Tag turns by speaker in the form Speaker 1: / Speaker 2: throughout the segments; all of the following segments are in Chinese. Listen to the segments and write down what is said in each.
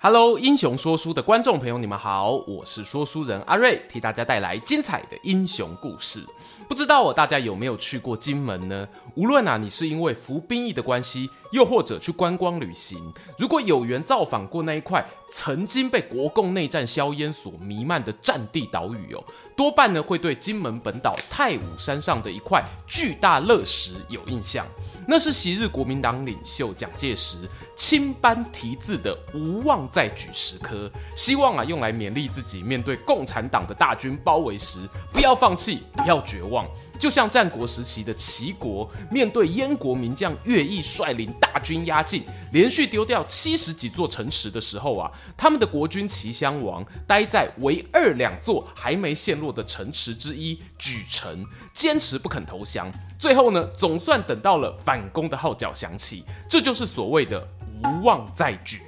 Speaker 1: Hello，英雄说书的观众朋友，你们好，我是说书人阿瑞，替大家带来精彩的英雄故事。不知道大家有没有去过金门呢？无论啊，你是因为服兵役的关系，又或者去观光旅行，如果有缘造访过那一块曾经被国共内战硝烟所弥漫的战地岛屿哦，多半呢会对金门本岛太武山上的一块巨大乐石有印象。那是昔日国民党领袖蒋介石亲班题字的“无望再举”石刻，希望啊用来勉励自己面对共产党的大军包围时，不要放弃，不要绝望。就像战国时期的齐国，面对燕国名将乐毅率领大军压境，连续丢掉七十几座城池的时候啊，他们的国君齐襄王待在唯二两座还没陷落的城池之一莒城，坚持不肯投降。最后呢，总算等到了反攻的号角响起，这就是所谓的无望再举。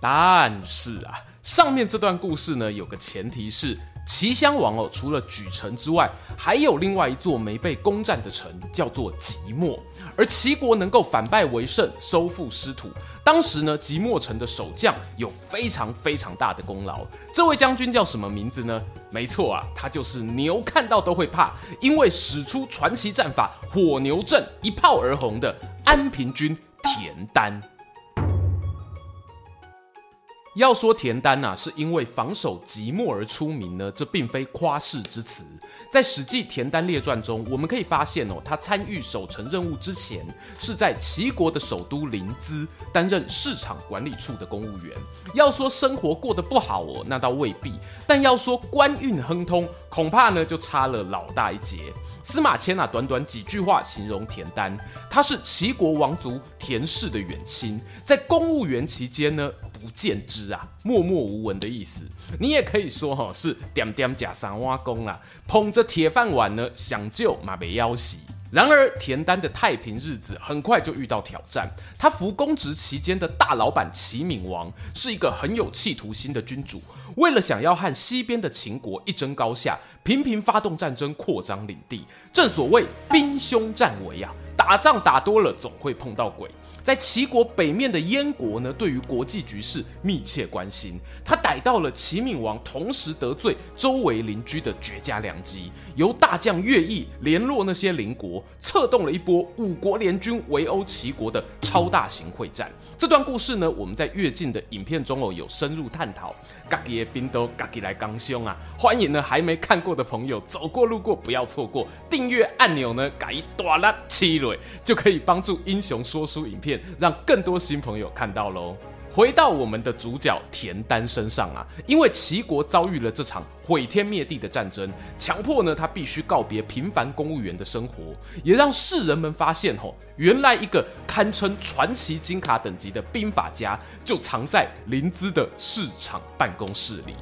Speaker 1: 但是啊，上面这段故事呢，有个前提是。齐襄王哦，除了莒城之外，还有另外一座没被攻占的城，叫做即墨。而齐国能够反败为胜，收复失土，当时呢，即墨城的守将有非常非常大的功劳。这位将军叫什么名字呢？没错啊，他就是牛看到都会怕，因为使出传奇战法火牛阵，一炮而红的安平君田单。要说田单呐、是因为防守即墨而出名呢，这并非夸饰之词。在《史记·田单列传》中，我们可以发现哦，他参与守城任务之前，是在齐国的首都临淄担任市场管理处的公务员。要说生活过得不好哦，那倒未必；但要说官运亨通，恐怕呢就差了老大一截。司马迁啊，短短几句话形容田丹，他是齐国王族田氏的远亲，在公务员期间呢。不见之啊，默默无闻的意思。你也可以说哈，是点点假三挖工啊，捧着铁饭碗呢，想救马被要挟。然而田单的太平日子很快就遇到挑战。他服公职期间的大老板齐闵王是一个很有企图心的君主，为了想要和西边的秦国一争高下，频频发动战争，扩张领地。正所谓兵凶战危啊，打仗打多了总会碰到鬼。在齐国北面的燕国呢，对于国际局势密切关心，他逮到了齐闵王同时得罪周围邻居的绝佳良机，由大将乐毅联络那些邻国，策动了一波五国联军围殴齐国的超大型会战。这段故事呢，我们在跃进的影片中哦有深入探讨。嘎吉的兵都嘎吉来刚凶啊！欢迎呢还没看过的朋友走过路过不要错过，订阅按钮呢嘎一大拉七蕊就可以帮助英雄说书影片。让更多新朋友看到喽。回到我们的主角田丹身上啊，因为齐国遭遇了这场毁天灭地的战争，强迫呢他必须告别平凡公务员的生活，也让世人们发现吼，原来一个堪称传奇金卡等级的兵法家，就藏在临淄的市场办公室里。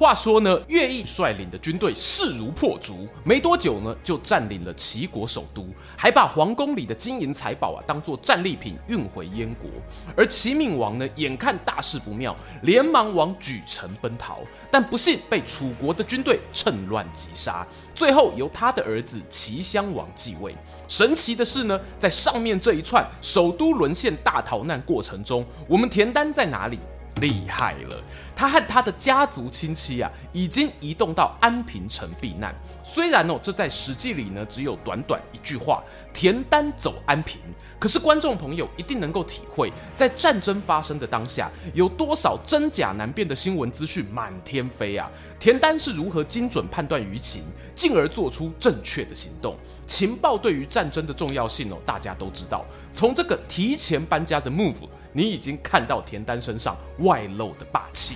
Speaker 1: 话说呢，乐毅率领的军队势如破竹，没多久呢就占领了齐国首都，还把皇宫里的金银财宝啊当做战利品运回燕国。而齐闵王呢，眼看大事不妙，连忙往莒城奔逃，但不幸被楚国的军队趁乱击杀，最后由他的儿子齐襄王继位。神奇的是呢，在上面这一串首都沦陷大逃难过程中，我们田单在哪里？厉害了，他和他的家族亲戚啊，已经移动到安平城避难。虽然哦，这在史记里呢只有短短一句话“田单走安平”，可是观众朋友一定能够体会，在战争发生的当下，有多少真假难辨的新闻资讯满天飞啊！田单是如何精准判断舆情，进而做出正确的行动？情报对于战争的重要性哦，大家都知道。从这个提前搬家的 move。你已经看到田单身上外露的霸气，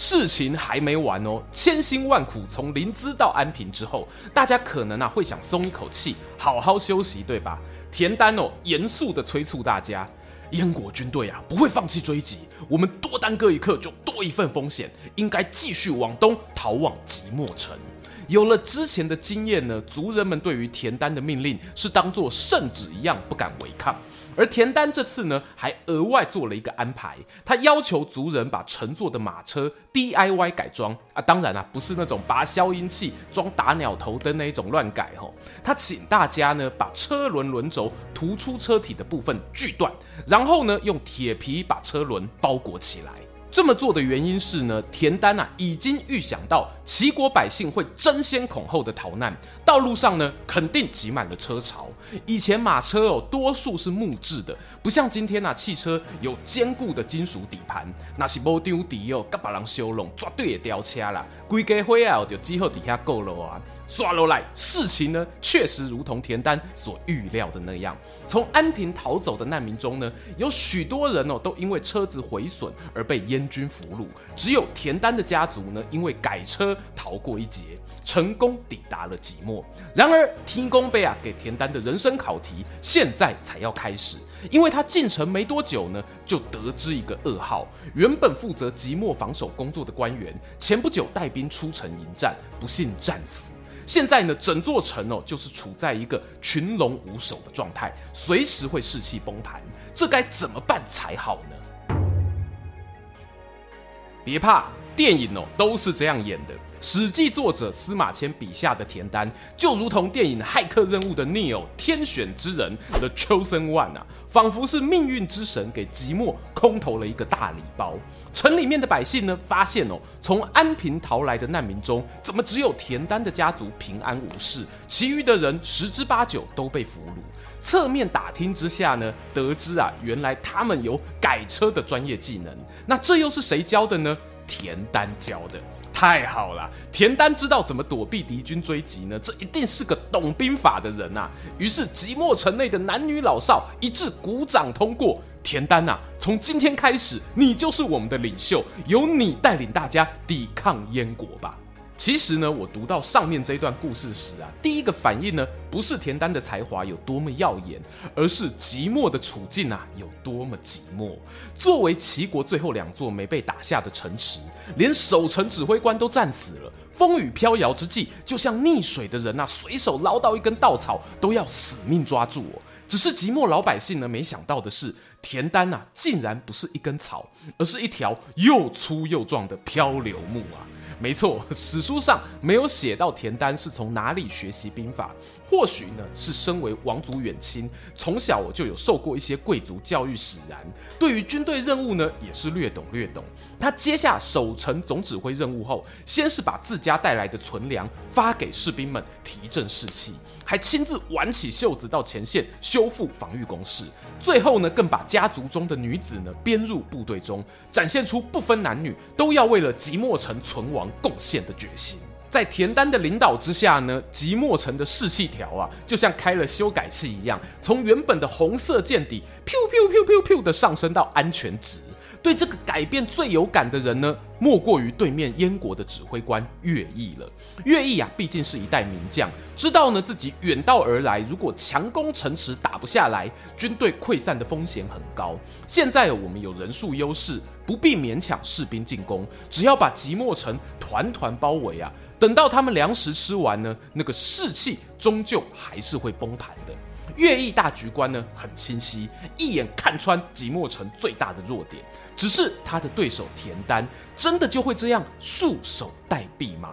Speaker 1: 事情还没完哦！千辛万苦从临淄到安平之后，大家可能啊会想松一口气，好好休息，对吧？田丹哦，严肃地催促大家：燕国军队啊不会放弃追击，我们多耽搁一刻就多一份风险，应该继续往东逃往即墨城。有了之前的经验呢，族人们对于田丹的命令是当作圣旨一样，不敢违抗。而田丹这次呢，还额外做了一个安排，他要求族人把乘坐的马车 DIY 改装啊，当然啊，不是那种拔消音器、装打鸟头灯那一种乱改吼。他请大家呢，把车轮轮轴突出车体的部分锯断，然后呢，用铁皮把车轮包裹起来。这么做的原因是呢，田单啊已经预想到齐国百姓会争先恐后的逃难，道路上呢肯定挤满了车潮。以前马车哦多数是木质的，不像今天啊汽车有坚固的金属底盘，那是无丢底哦，甲别人修龙绝对会掉车啦。规家伙啊就只好底下够了啊。刷楼来，事情呢确实如同田丹所预料的那样。从安平逃走的难民中呢，有许多人哦都因为车子毁损而被燕军俘虏，只有田丹的家族呢，因为改车逃过一劫，成功抵达了即墨。然而，天公伯啊给田丹的人生考题现在才要开始，因为他进城没多久呢，就得知一个噩耗：原本负责即墨防守工作的官员，前不久带兵出城迎战，不幸战死。现在呢，整座城哦，就是处在一个群龙无首的状态，随时会士气崩盘，这该怎么办才好呢？别怕，电影哦都是这样演的。《史记》作者司马迁笔下的田丹，就如同电影《骇客任务》的 Neo 天选之人 The Chosen One 啊，仿佛是命运之神给即墨空投了一个大礼包。城里面的百姓呢，发现哦，从安平逃来的难民中，怎么只有田丹的家族平安无事，其余的人十之八九都被俘虏。侧面打听之下呢，得知啊，原来他们有改车的专业技能。那这又是谁教的呢？田丹教的。太好了，田丹知道怎么躲避敌军追击呢？这一定是个懂兵法的人呐！于是即墨城内的男女老少一致鼓掌通过。田丹呐、啊，从今天开始，你就是我们的领袖，由你带领大家抵抗燕国吧。其实呢，我读到上面这一段故事时啊，第一个反应呢，不是田单的才华有多么耀眼，而是即墨的处境啊有多么寂寞。作为齐国最后两座没被打下的城池，连守城指挥官都战死了，风雨飘摇之际，就像溺水的人啊，随手捞到一根稻草都要死命抓住哦。只是即墨老百姓呢，没想到的是，田单啊，竟然不是一根草，而是一条又粗又壮的漂流木啊。没错，史书上没有写到田丹是从哪里学习兵法，或许呢是身为王族远亲，从小我就有受过一些贵族教育使然，对于军队任务呢也是略懂略懂。他接下守城总指挥任务后，先是把自家带来的存粮发给士兵们提振士气。还亲自挽起袖子到前线修复防御工事，最后呢，更把家族中的女子呢编入部队中，展现出不分男女都要为了即墨城存亡贡献的决心。在田丹的领导之下呢，即墨城的士气条啊，就像开了修改器一样，从原本的红色见底，噗噗噗噗噗的上升到安全值。对这个改变最有感的人呢，莫过于对面燕国的指挥官乐毅了。乐毅啊，毕竟是一代名将，知道呢自己远道而来，如果强攻城池打不下来，军队溃散的风险很高。现在我们有人数优势，不必勉强士兵进攻，只要把即墨城团团包围啊，等到他们粮食吃完呢，那个士气终究还是会崩盘的。乐毅大局观呢很清晰，一眼看穿即墨城最大的弱点。只是他的对手田单真的就会这样束手待毙吗？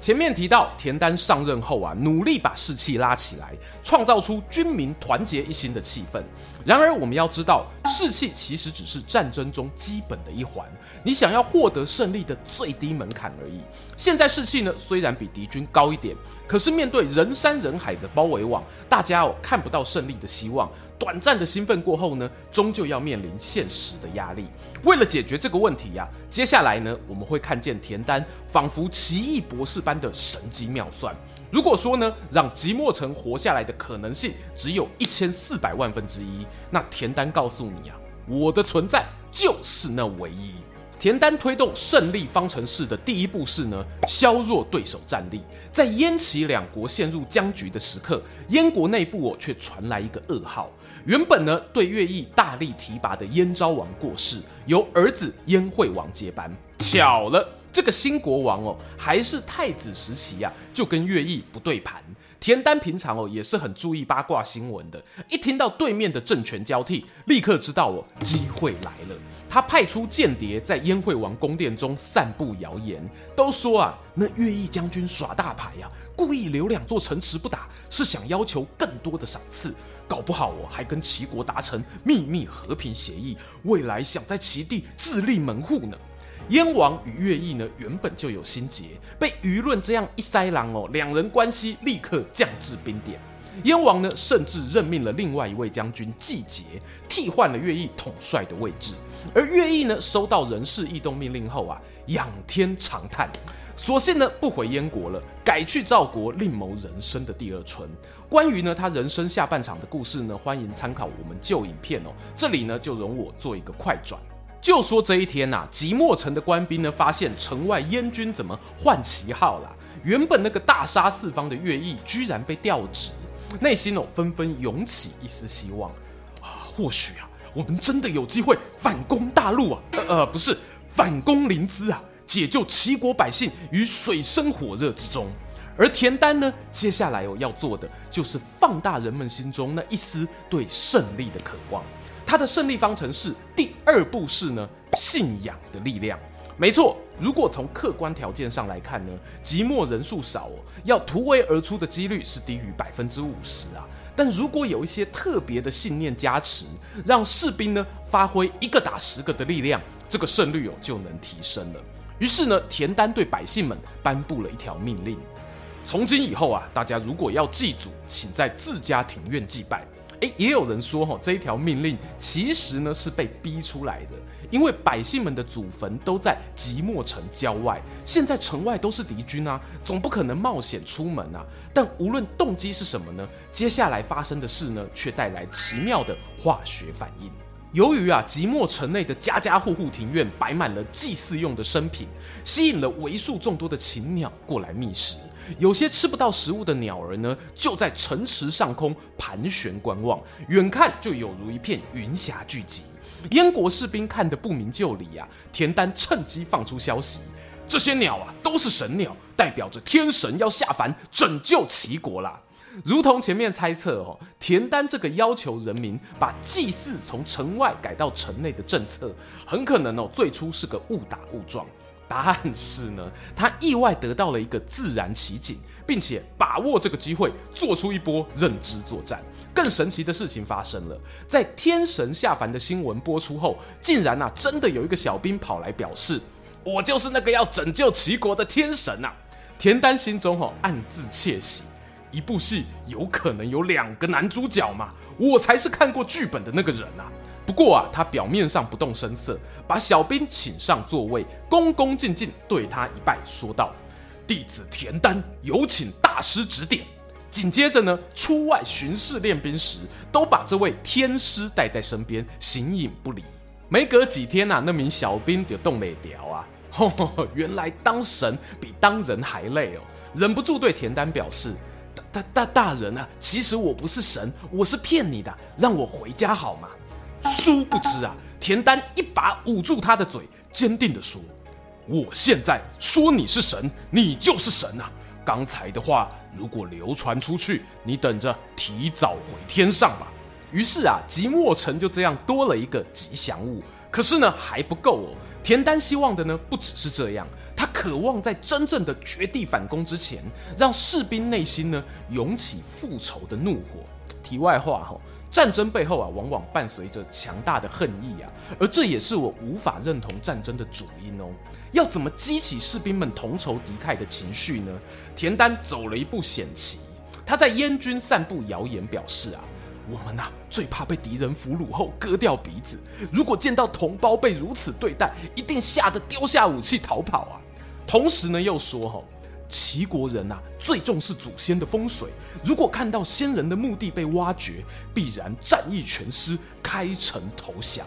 Speaker 1: 前面提到田单上任后啊，努力把士气拉起来，创造出军民团结一心的气氛。然而，我们要知道，士气其实只是战争中基本的一环，你想要获得胜利的最低门槛而已。现在士气呢，虽然比敌军高一点，可是面对人山人海的包围网，大家哦看不到胜利的希望。短暂的兴奋过后呢，终究要面临现实的压力。为了解决这个问题呀、接下来呢，我们会看见田丹仿佛奇异博士般的神机妙算。如果说呢，让即墨城活下来的可能性只有一千四百万分之一，那田丹告诉你啊，我的存在就是那唯一。田单推动胜利方程式的第一步是呢，削弱对手战力。在燕齐两国陷入僵局的时刻，燕国内部哦却传来一个噩耗。原本呢，对乐毅大力提拔的燕昭王过世，由儿子燕惠王接班。巧了，这个新国王哦，还是太子时期呀、啊，就跟乐毅不对盘。田丹平常哦也是很注意八卦新闻的，一听到对面的政权交替，立刻知道哦机会来了。他派出间谍在燕惠王宫殿中散布谣言，都说啊那乐毅将军耍大牌呀、啊，故意留两座城池不打，是想要求更多的赏赐，搞不好哦还跟齐国达成秘密和平协议，未来想在齐地自立门户呢。燕王与乐毅呢，原本就有心结，被舆论这样一塞狼哦，两人关系立刻降至冰点。燕王呢，甚至任命了另外一位将军季节，替换了乐毅统帅的位置。而乐毅呢，收到人事异动命令后啊，仰天长叹，索性呢不回燕国了，改去赵国另谋人生的第二春。关于呢他人生下半场的故事呢，欢迎参考我们旧影片哦。这里呢，就容我做一个快转。就说这一天呐、啊，即墨城的官兵呢，发现城外燕军怎么换旗号了？原本那个大杀四方的乐毅，居然被调职，内心哦纷纷涌起一丝希望啊，或许啊，我们真的有机会反攻大陆啊，呃呃，不是反攻临淄啊，解救齐国百姓于水深火热之中。而田丹呢，接下来哦要做的就是放大人们心中那一丝对胜利的渴望。他的胜利方程式第二步是呢，信仰的力量。没错，如果从客观条件上来看呢，即墨人数少哦，要突围而出的几率是低于百分之五十啊。但如果有一些特别的信念加持，让士兵呢发挥一个打十个的力量，这个胜率哦就能提升了。于是呢，田丹对百姓们颁布了一条命令：从今以后啊，大家如果要祭祖，请在自家庭院祭拜。诶，也有人说哈，这一条命令其实呢是被逼出来的，因为百姓们的祖坟都在即墨城郊外，现在城外都是敌军啊，总不可能冒险出门啊。但无论动机是什么呢，接下来发生的事呢，却带来奇妙的化学反应。由于啊，即墨城内的家家户户庭院摆满了祭祀用的牲品，吸引了为数众多的禽鸟过来觅食。有些吃不到食物的鸟儿呢，就在城池上空盘旋观望，远看就有如一片云霞聚集。燕国士兵看得不明就里啊，田丹趁机放出消息：这些鸟啊，都是神鸟，代表着天神要下凡拯救齐国啦。如同前面猜测哦，田丹这个要求人民把祭祀从城外改到城内的政策，很可能哦最初是个误打误撞。答案是呢，他意外得到了一个自然奇景，并且把握这个机会做出一波认知作战。更神奇的事情发生了，在天神下凡的新闻播出后，竟然啊真的有一个小兵跑来表示：“我就是那个要拯救齐国的天神啊！”田丹心中哦暗自窃喜。一部戏有可能有两个男主角嘛？我才是看过剧本的那个人啊！不过啊，他表面上不动声色，把小兵请上座位，恭恭敬敬对他一拜，说道：“弟子田丹有请大师指点。”紧接着呢，出外巡视练兵时，都把这位天师带在身边，形影不离。没隔几天呐、啊，那名小兵就动了屌啊！吼吼，原来当神比当人还累哦，忍不住对田丹表示。大大大人啊，其实我不是神，我是骗你的，让我回家好吗？殊不知啊，田丹一把捂住他的嘴，坚定地说：“我现在说你是神，你就是神啊！刚才的话如果流传出去，你等着提早回天上吧。”于是啊，即墨城就这样多了一个吉祥物。可是呢，还不够哦。田丹希望的呢，不只是这样。他渴望在真正的绝地反攻之前，让士兵内心呢涌起复仇的怒火。题外话哈，战争背后啊，往往伴随着强大的恨意啊，而这也是我无法认同战争的主因哦。要怎么激起士兵们同仇敌忾的情绪呢？田丹走了一步险棋，他在燕军散布谣言，表示啊。我们呐，最怕被敌人俘虏后割掉鼻子。如果见到同胞被如此对待，一定吓得丢下武器逃跑啊！同时呢，又说哈，齐国人呐最重视祖先的风水，如果看到先人的墓地被挖掘，必然战意全失，开城投降。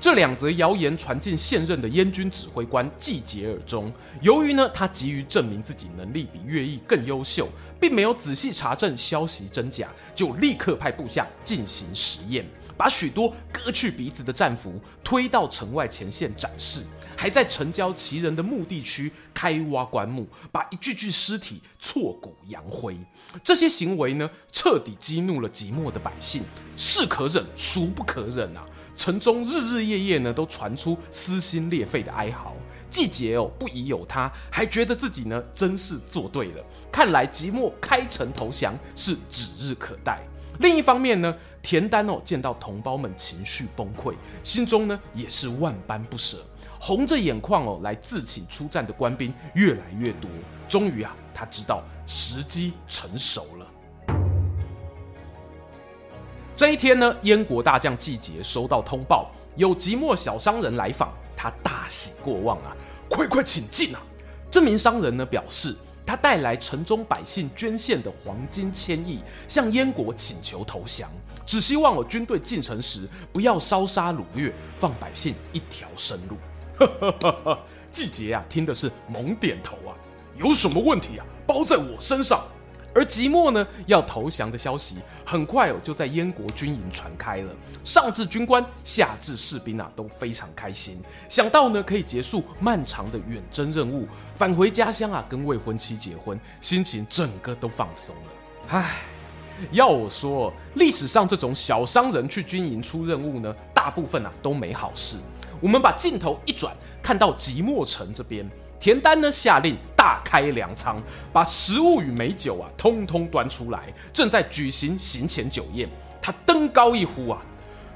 Speaker 1: 这两则谣言传进现任的燕军指挥官季节耳中，由于呢他急于证明自己能力比乐毅更优秀，并没有仔细查证消息真假，就立刻派部下进行实验，把许多割去鼻子的战俘推到城外前线展示，还在城郊齐人的墓地区开挖棺木，把一具具尸体挫骨扬灰。这些行为呢，彻底激怒了即墨的百姓，是可忍，孰不可忍啊！城中日日夜夜呢，都传出撕心裂肺的哀嚎。季节哦，不疑有他，还觉得自己呢，真是做对了。看来即墨开城投降是指日可待。另一方面呢，田丹哦，见到同胞们情绪崩溃，心中呢也是万般不舍，红着眼眶哦，来自请出战的官兵越来越多。终于啊，他知道时机成熟了。这一天呢，燕国大将季节收到通报，有即墨小商人来访，他大喜过望啊，快快请进啊！这名商人呢表示，他带来城中百姓捐献的黄金千亿，向燕国请求投降，只希望我军队进城时不要烧杀掳掠，放百姓一条生路。季节啊，听的是猛点头啊，有什么问题啊？包在我身上。而即墨呢，要投降的消息很快哦，就在燕国军营传开了。上至军官，下至士兵啊，都非常开心，想到呢可以结束漫长的远征任务，返回家乡啊，跟未婚妻结婚，心情整个都放松了。唉，要我说，历史上这种小商人去军营出任务呢，大部分啊都没好事。我们把镜头一转，看到即墨城这边。田丹呢下令大开粮仓，把食物与美酒啊通通端出来，正在举行行前酒宴。他登高一呼啊，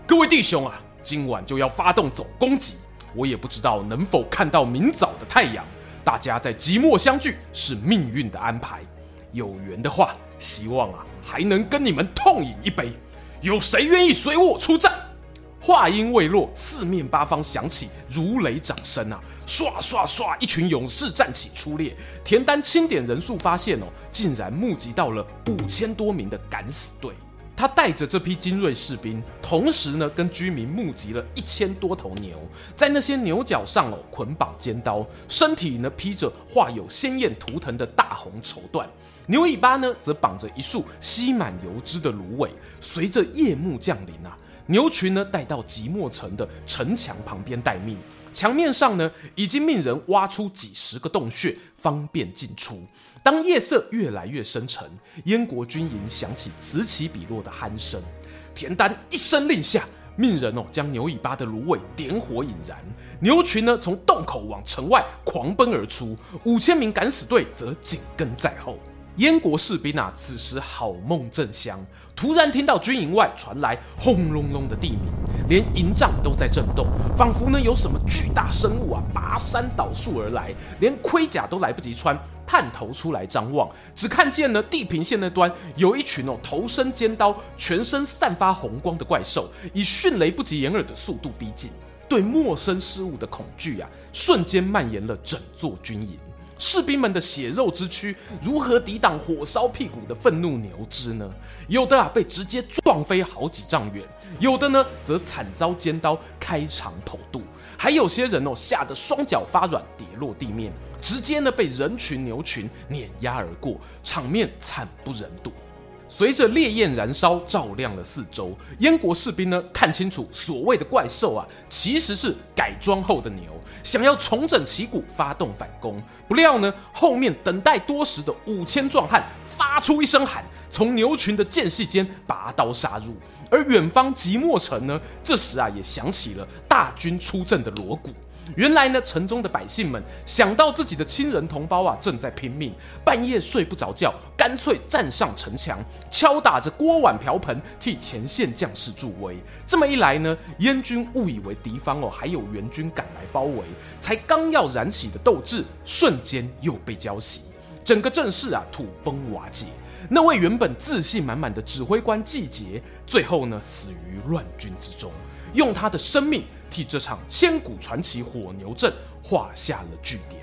Speaker 1: 各位弟兄啊，今晚就要发动总攻击。我也不知道能否看到明早的太阳。大家在即墨相聚是命运的安排，有缘的话，希望啊还能跟你们痛饮一杯。有谁愿意随我出战？话音未落，四面八方响起如雷掌声啊！唰唰唰，一群勇士站起出列。田丹清点人数，发现哦，竟然募集到了五千多名的敢死队。他带着这批精锐士兵，同时呢，跟居民募集了一千多头牛，在那些牛角上哦捆绑尖刀，身体呢披着画有鲜艳图腾的大红绸缎，牛尾巴呢则绑着一束吸满油脂的芦苇。随着夜幕降临啊。牛群呢带到即墨城的城墙旁边待命，墙面上呢已经命人挖出几十个洞穴，方便进出。当夜色越来越深沉，燕国军营响起此起彼落的鼾声。田丹一声令下，命人哦将牛尾巴的芦苇点火引燃，牛群呢从洞口往城外狂奔而出，五千名敢死队则紧跟在后。燕国士兵啊，此时好梦正香，突然听到军营外传来轰隆隆的地鸣，连营帐都在震动，仿佛呢有什么巨大生物啊拔山倒树而来，连盔甲都来不及穿，探头出来张望，只看见呢地平线那端有一群哦头生尖刀、全身散发红光的怪兽，以迅雷不及掩耳的速度逼近，对陌生事物的恐惧啊，瞬间蔓延了整座军营。士兵们的血肉之躯如何抵挡火烧屁股的愤怒牛只呢？有的啊被直接撞飞好几丈远，有的呢则惨遭尖刀开肠剖肚，还有些人哦吓得双脚发软跌落地面，直接呢被人群牛群碾压而过，场面惨不忍睹。随着烈焰燃烧，照亮了四周。燕国士兵呢，看清楚所谓的怪兽啊，其实是改装后的牛，想要重整旗鼓，发动反攻。不料呢，后面等待多时的五千壮汉发出一声喊，从牛群的间隙间拔刀杀入。而远方即墨城呢，这时啊，也响起了大军出阵的锣鼓。原来呢，城中的百姓们想到自己的亲人同胞啊正在拼命，半夜睡不着觉，干脆站上城墙，敲打着锅碗瓢盆，替前线将士助威。这么一来呢，燕军误以为敌方哦还有援军赶来包围，才刚要燃起的斗志，瞬间又被浇熄，整个阵势啊土崩瓦解。那位原本自信满满的指挥官季节，最后呢死于乱军之中，用他的生命。替这场千古传奇火牛阵画下了句点。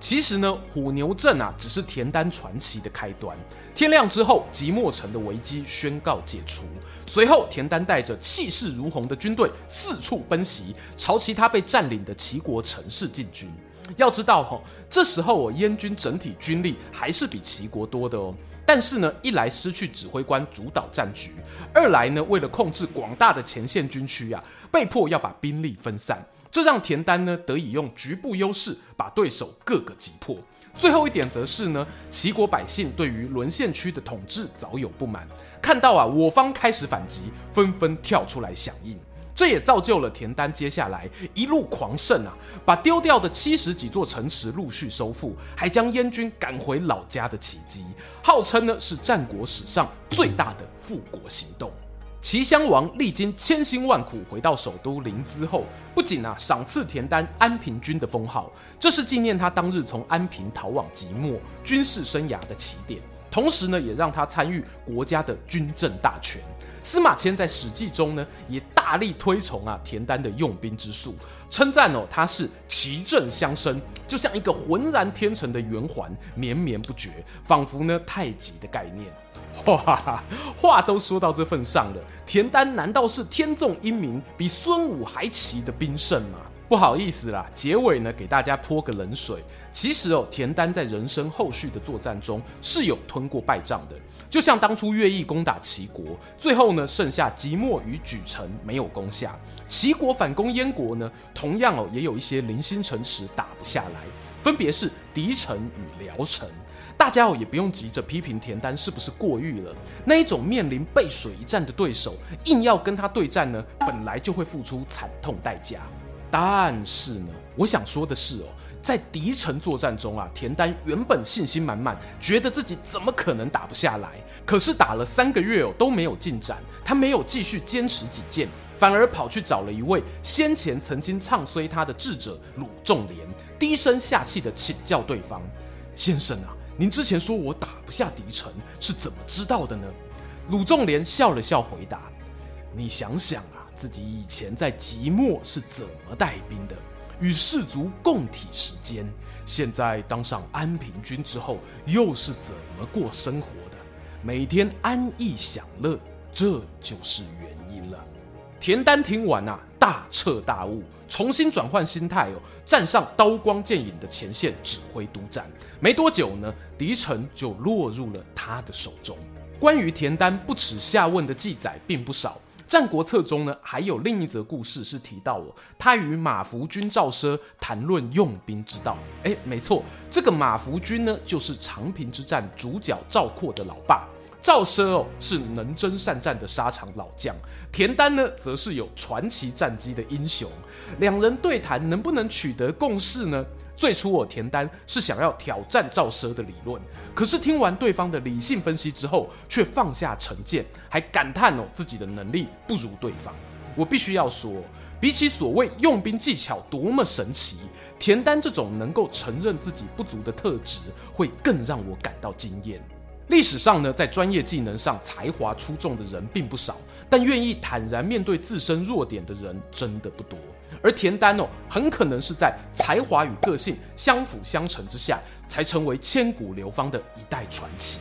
Speaker 1: 其实呢，火牛阵啊，只是田丹传奇的开端。天亮之后，即墨城的危机宣告解除。随后，田丹带着气势如虹的军队四处奔袭，朝其他被占领的齐国城市进军。要知道哈，这时候我，燕军整体军力还是比齐国多的哦。但是呢，一来失去指挥官主导战局，二来呢，为了控制广大的前线军区啊，被迫要把兵力分散，这让田单呢得以用局部优势把对手各个击破。最后一点则是呢，齐国百姓对于沦陷区的统治早有不满，看到啊我方开始反击，纷纷跳出来响应。这也造就了田单接下来一路狂胜啊，把丢掉的七十几座城池陆续收复，还将燕军赶回老家的奇迹，号称呢是战国史上最大的复国行动。齐襄王历经千辛万苦回到首都临淄后，不仅啊赏赐田单安平君的封号，这是纪念他当日从安平逃往即墨军事生涯的起点，同时呢也让他参与国家的军政大权。司马迁在《史记》中呢，也大力推崇啊田单的用兵之术，称赞哦他是奇正相生，就像一个浑然天成的圆环，绵绵不绝，仿佛呢太极的概念。哇，话都说到这份上了，田单难道是天纵英明，比孙武还奇的兵圣吗？不好意思啦，结尾呢给大家泼个冷水。其实哦，田单在人生后续的作战中是有吞过败仗的。就像当初乐毅攻打齐国，最后呢剩下即墨与莒城没有攻下；齐国反攻燕国呢，同样哦也有一些零星城池打不下来，分别是狄城与辽城。大家哦也不用急着批评田单是不是过誉了，那一种面临背水一战的对手，硬要跟他对战呢，本来就会付出惨痛代价。但是呢，我想说的是哦。在敌城作战中啊，田丹原本信心满满，觉得自己怎么可能打不下来？可是打了三个月哦，都没有进展。他没有继续坚持己见，反而跑去找了一位先前曾经唱衰他的智者鲁仲连，低声下气的请教对方：“先生啊，您之前说我打不下敌城，是怎么知道的呢？”鲁仲连笑了笑回答：“你想想啊，自己以前在即墨是怎么带兵的？”与士卒共体时间，现在当上安平君之后，又是怎么过生活的？每天安逸享乐，这就是原因了。田单听完啊，大彻大悟，重新转换心态哦，站上刀光剑影的前线指挥督战。没多久呢，狄城就落入了他的手中。关于田单不耻下问的记载并不少。《战国策》中呢，还有另一则故事是提到哦，他与马服君赵奢谈论用兵之道。哎，没错，这个马服君呢，就是长平之战主角赵括的老爸。赵奢哦，是能征善战的沙场老将，田单呢，则是有传奇战绩的英雄。两人对谈，能不能取得共识呢？最初我田单是想要挑战赵奢的理论，可是听完对方的理性分析之后，却放下成见，还感叹哦自己的能力不如对方。我必须要说，比起所谓用兵技巧多么神奇，田丹这种能够承认自己不足的特质，会更让我感到惊艳。历史上呢，在专业技能上才华出众的人并不少，但愿意坦然面对自身弱点的人真的不多。而田丹哦，很可能是在才华与个性相辅相成之下，才成为千古流芳的一代传奇。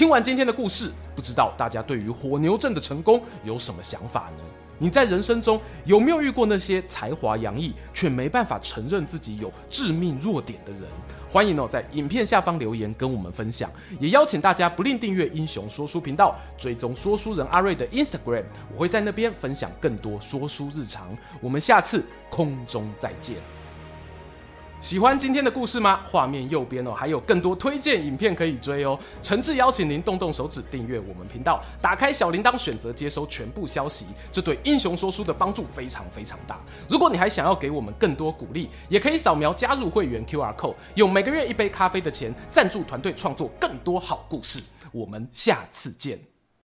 Speaker 1: 听完今天的故事，不知道大家对于火牛阵的成功有什么想法呢？你在人生中有没有遇过那些才华洋溢却没办法承认自己有致命弱点的人？欢迎哦，在影片下方留言跟我们分享，也邀请大家不吝订阅英雄说书频道，追踪说书人阿瑞的 Instagram，我会在那边分享更多说书日常。我们下次空中再见。喜欢今天的故事吗？画面右边哦，还有更多推荐影片可以追哦。诚挚邀请您动动手指订阅我们频道，打开小铃铛，选择接收全部消息，这对英雄说书的帮助非常非常大。如果你还想要给我们更多鼓励，也可以扫描加入会员 QR code，用每个月一杯咖啡的钱赞助团队创作更多好故事。我们下次见。